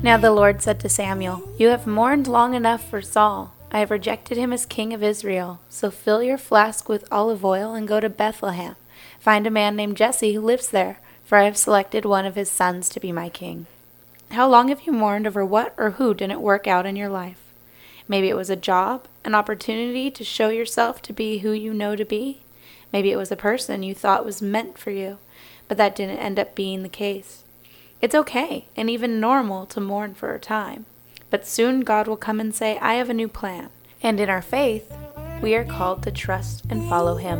Now the Lord said to Samuel, You have mourned long enough for Saul. I have rejected him as king of Israel. So fill your flask with olive oil and go to Bethlehem. Find a man named Jesse who lives there, for I have selected one of his sons to be my king. How long have you mourned over what or who didn't work out in your life? Maybe it was a job, an opportunity to show yourself to be who you know to be. Maybe it was a person you thought was meant for you, but that didn't end up being the case. It's okay and even normal to mourn for a time, but soon God will come and say, I have a new plan. And in our faith, we are called to trust and follow Him.